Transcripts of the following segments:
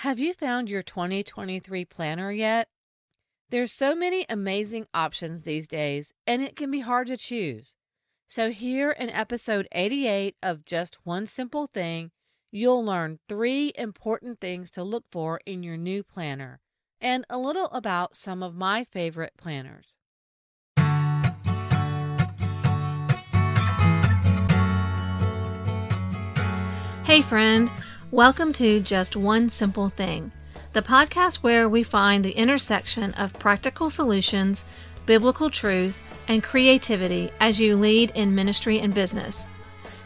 Have you found your 2023 planner yet? There's so many amazing options these days, and it can be hard to choose. So, here in episode 88 of Just One Simple Thing, you'll learn three important things to look for in your new planner and a little about some of my favorite planners. Hey, friend. Welcome to Just One Simple Thing, the podcast where we find the intersection of practical solutions, biblical truth, and creativity as you lead in ministry and business.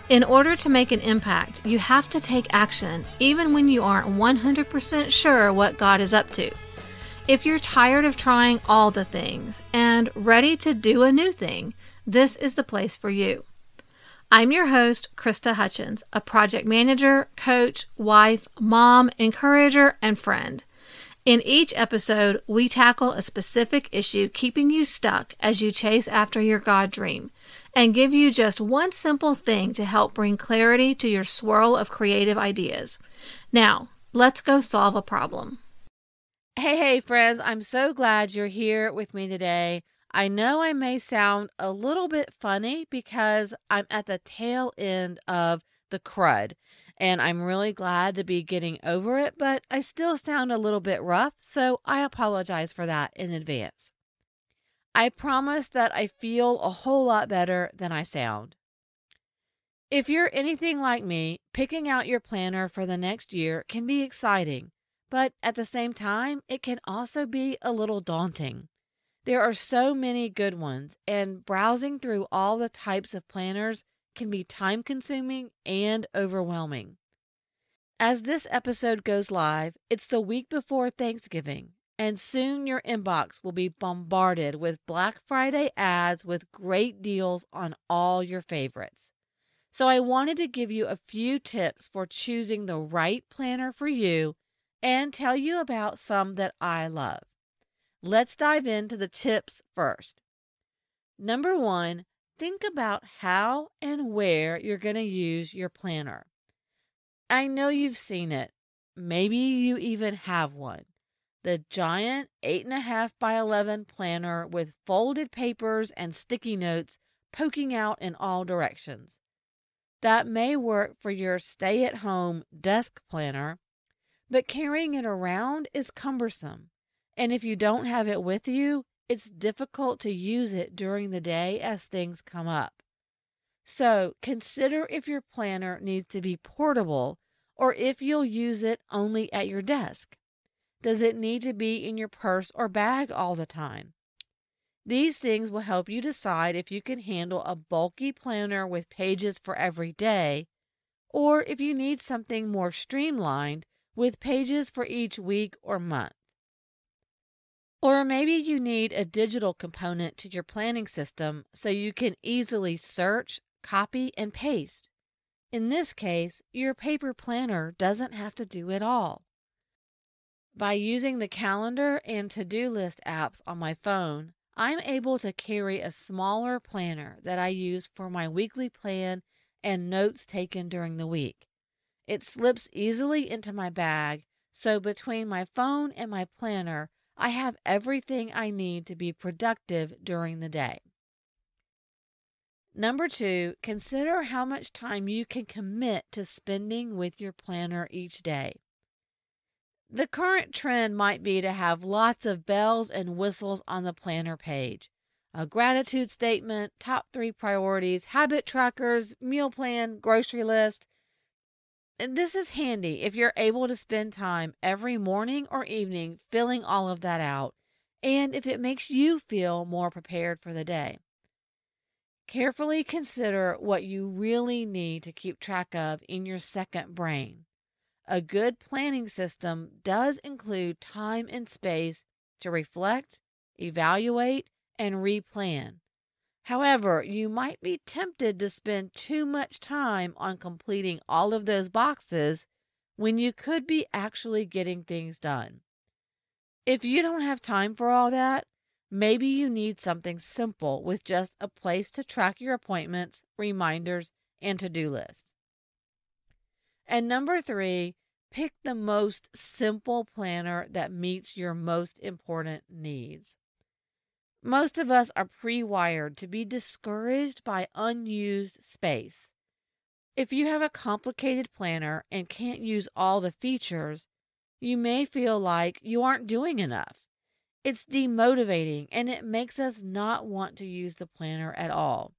In order to make an impact, you have to take action, even when you aren't 100% sure what God is up to. If you're tired of trying all the things and ready to do a new thing, this is the place for you. I'm your host, Krista Hutchins, a project manager, coach, wife, mom, encourager, and friend. In each episode, we tackle a specific issue keeping you stuck as you chase after your God dream and give you just one simple thing to help bring clarity to your swirl of creative ideas. Now, let's go solve a problem. Hey, hey, friends, I'm so glad you're here with me today. I know I may sound a little bit funny because I'm at the tail end of the crud and I'm really glad to be getting over it, but I still sound a little bit rough, so I apologize for that in advance. I promise that I feel a whole lot better than I sound. If you're anything like me, picking out your planner for the next year can be exciting, but at the same time, it can also be a little daunting. There are so many good ones, and browsing through all the types of planners can be time consuming and overwhelming. As this episode goes live, it's the week before Thanksgiving, and soon your inbox will be bombarded with Black Friday ads with great deals on all your favorites. So, I wanted to give you a few tips for choosing the right planner for you and tell you about some that I love. Let's dive into the tips first. Number one, think about how and where you're going to use your planner. I know you've seen it. Maybe you even have one. The giant 8.5 by 11 planner with folded papers and sticky notes poking out in all directions. That may work for your stay at home desk planner, but carrying it around is cumbersome. And if you don't have it with you, it's difficult to use it during the day as things come up. So consider if your planner needs to be portable or if you'll use it only at your desk. Does it need to be in your purse or bag all the time? These things will help you decide if you can handle a bulky planner with pages for every day, or if you need something more streamlined with pages for each week or month. Or maybe you need a digital component to your planning system so you can easily search, copy, and paste. In this case, your paper planner doesn't have to do it all. By using the calendar and to do list apps on my phone, I'm able to carry a smaller planner that I use for my weekly plan and notes taken during the week. It slips easily into my bag, so between my phone and my planner, I have everything I need to be productive during the day. Number two, consider how much time you can commit to spending with your planner each day. The current trend might be to have lots of bells and whistles on the planner page a gratitude statement, top three priorities, habit trackers, meal plan, grocery list, this is handy if you're able to spend time every morning or evening filling all of that out, and if it makes you feel more prepared for the day. Carefully consider what you really need to keep track of in your second brain. A good planning system does include time and space to reflect, evaluate, and replan. However, you might be tempted to spend too much time on completing all of those boxes when you could be actually getting things done. If you don't have time for all that, maybe you need something simple with just a place to track your appointments, reminders, and to do lists. And number three, Pick the most simple planner that meets your most important needs. Most of us are pre wired to be discouraged by unused space. If you have a complicated planner and can't use all the features, you may feel like you aren't doing enough. It's demotivating and it makes us not want to use the planner at all.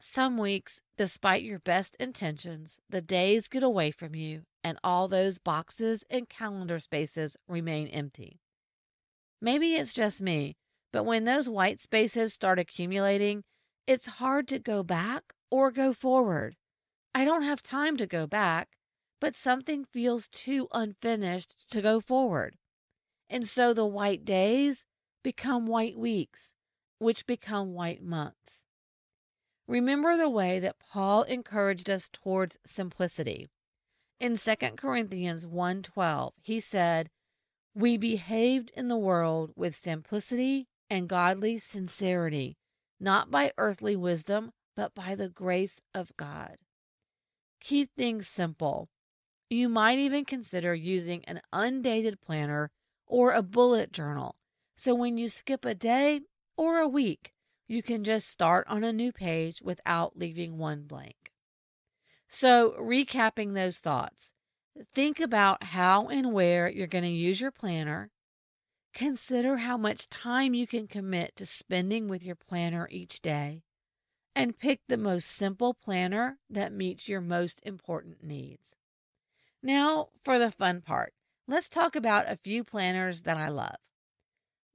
Some weeks, despite your best intentions, the days get away from you and all those boxes and calendar spaces remain empty. Maybe it's just me, but when those white spaces start accumulating, it's hard to go back or go forward. I don't have time to go back, but something feels too unfinished to go forward. And so the white days become white weeks, which become white months. Remember the way that Paul encouraged us towards simplicity. In 2 Corinthians 1:12, he said, "We behaved in the world with simplicity and godly sincerity, not by earthly wisdom, but by the grace of God." Keep things simple. You might even consider using an undated planner or a bullet journal. So when you skip a day or a week, you can just start on a new page without leaving one blank. So, recapping those thoughts, think about how and where you're going to use your planner. Consider how much time you can commit to spending with your planner each day. And pick the most simple planner that meets your most important needs. Now, for the fun part let's talk about a few planners that I love.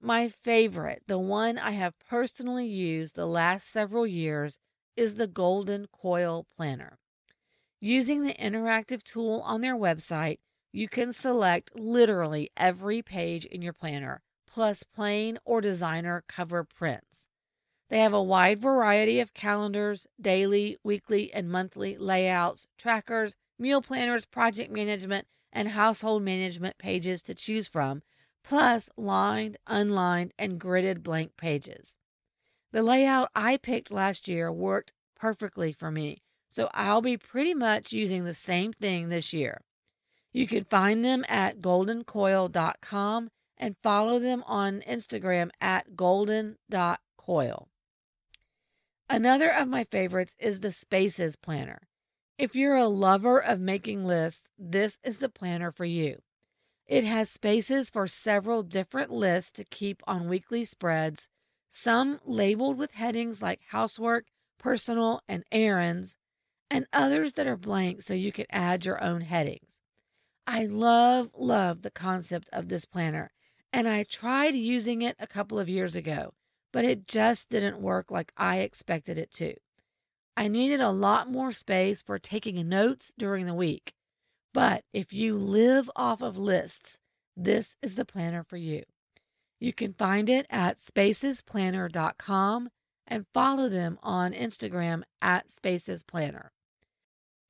My favorite, the one I have personally used the last several years, is the Golden Coil Planner. Using the interactive tool on their website, you can select literally every page in your planner, plus plain or designer cover prints. They have a wide variety of calendars, daily, weekly, and monthly layouts, trackers, meal planners, project management, and household management pages to choose from, plus lined, unlined, and gridded blank pages. The layout I picked last year worked perfectly for me, so I'll be pretty much using the same thing this year. You can find them at goldencoil.com and follow them on Instagram at golden.coil. Another of my favorites is the Spaces Planner. If you're a lover of making lists, this is the planner for you. It has spaces for several different lists to keep on weekly spreads, some labeled with headings like housework, personal, and errands, and others that are blank so you can add your own headings. I love, love the concept of this planner, and I tried using it a couple of years ago, but it just didn't work like I expected it to. I needed a lot more space for taking notes during the week. But if you live off of lists, this is the planner for you. You can find it at spacesplanner.com and follow them on Instagram at spacesplanner.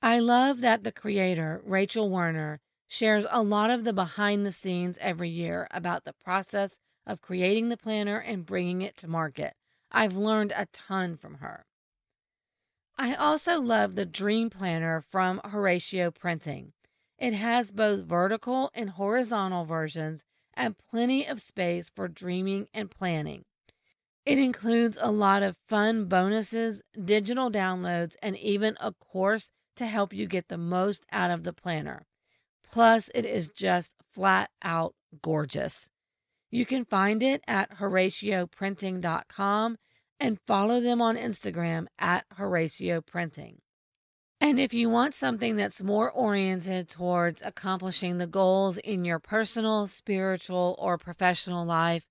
I love that the creator, Rachel Werner, shares a lot of the behind the scenes every year about the process of creating the planner and bringing it to market. I've learned a ton from her. I also love the Dream Planner from Horacio Printing. It has both vertical and horizontal versions and plenty of space for dreaming and planning. It includes a lot of fun bonuses, digital downloads, and even a course to help you get the most out of the planner. Plus, it is just flat out gorgeous. You can find it at horacioprinting.com and follow them on Instagram at Horacio Printing. And if you want something that's more oriented towards accomplishing the goals in your personal, spiritual, or professional life,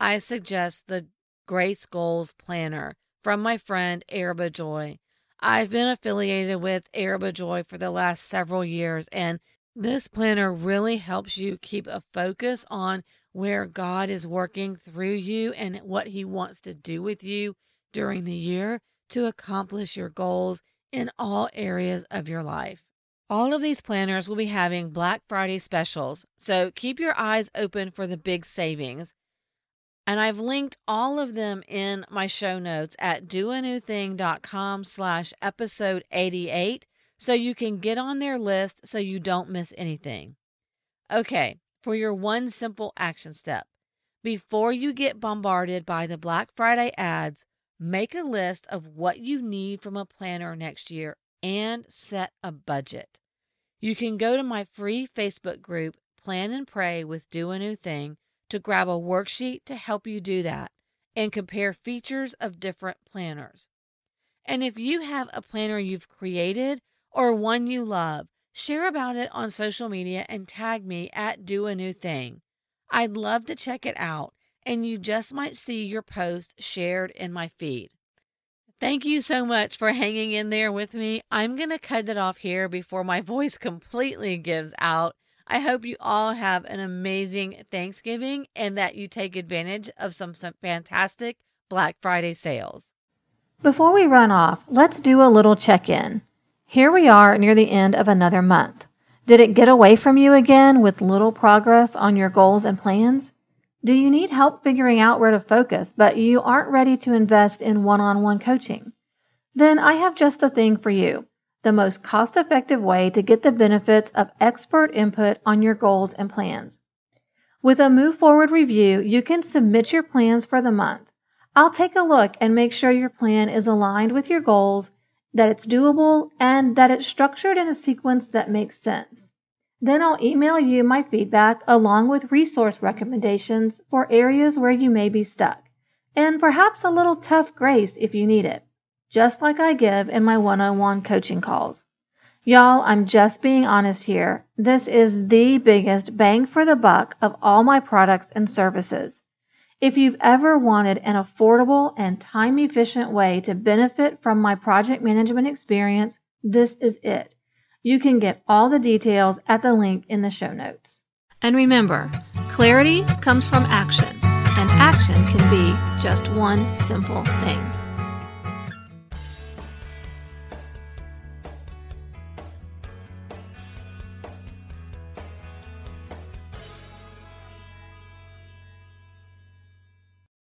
I suggest the Grace Goals Planner from my friend Arabah Joy. I've been affiliated with Arabah Joy for the last several years, and this planner really helps you keep a focus on where God is working through you and what He wants to do with you during the year to accomplish your goals in all areas of your life. All of these planners will be having Black Friday specials, so keep your eyes open for the big savings. And I've linked all of them in my show notes at doanewthing.com slash episode 88 so you can get on their list so you don't miss anything. Okay, for your one simple action step. Before you get bombarded by the Black Friday ads, make a list of what you need from a planner next year and set a budget. You can go to my free Facebook group, Plan and Pray with Do a New Thing, to grab a worksheet to help you do that and compare features of different planners. And if you have a planner you've created or one you love, share about it on social media and tag me at Do a New Thing. I'd love to check it out, and you just might see your post shared in my feed. Thank you so much for hanging in there with me. I'm going to cut it off here before my voice completely gives out. I hope you all have an amazing Thanksgiving and that you take advantage of some, some fantastic Black Friday sales. Before we run off, let's do a little check in. Here we are near the end of another month. Did it get away from you again with little progress on your goals and plans? Do you need help figuring out where to focus, but you aren't ready to invest in one on one coaching? Then I have just the thing for you the most cost effective way to get the benefits of expert input on your goals and plans. With a Move Forward review, you can submit your plans for the month. I'll take a look and make sure your plan is aligned with your goals, that it's doable, and that it's structured in a sequence that makes sense. Then I'll email you my feedback along with resource recommendations for areas where you may be stuck, and perhaps a little tough grace if you need it just like I give in my one on one coaching calls. Y'all, I'm just being honest here. This is the biggest bang for the buck of all my products and services. If you've ever wanted an affordable and time efficient way to benefit from my project management experience, this is it. You can get all the details at the link in the show notes. And remember, clarity comes from action, and action can be just one simple thing.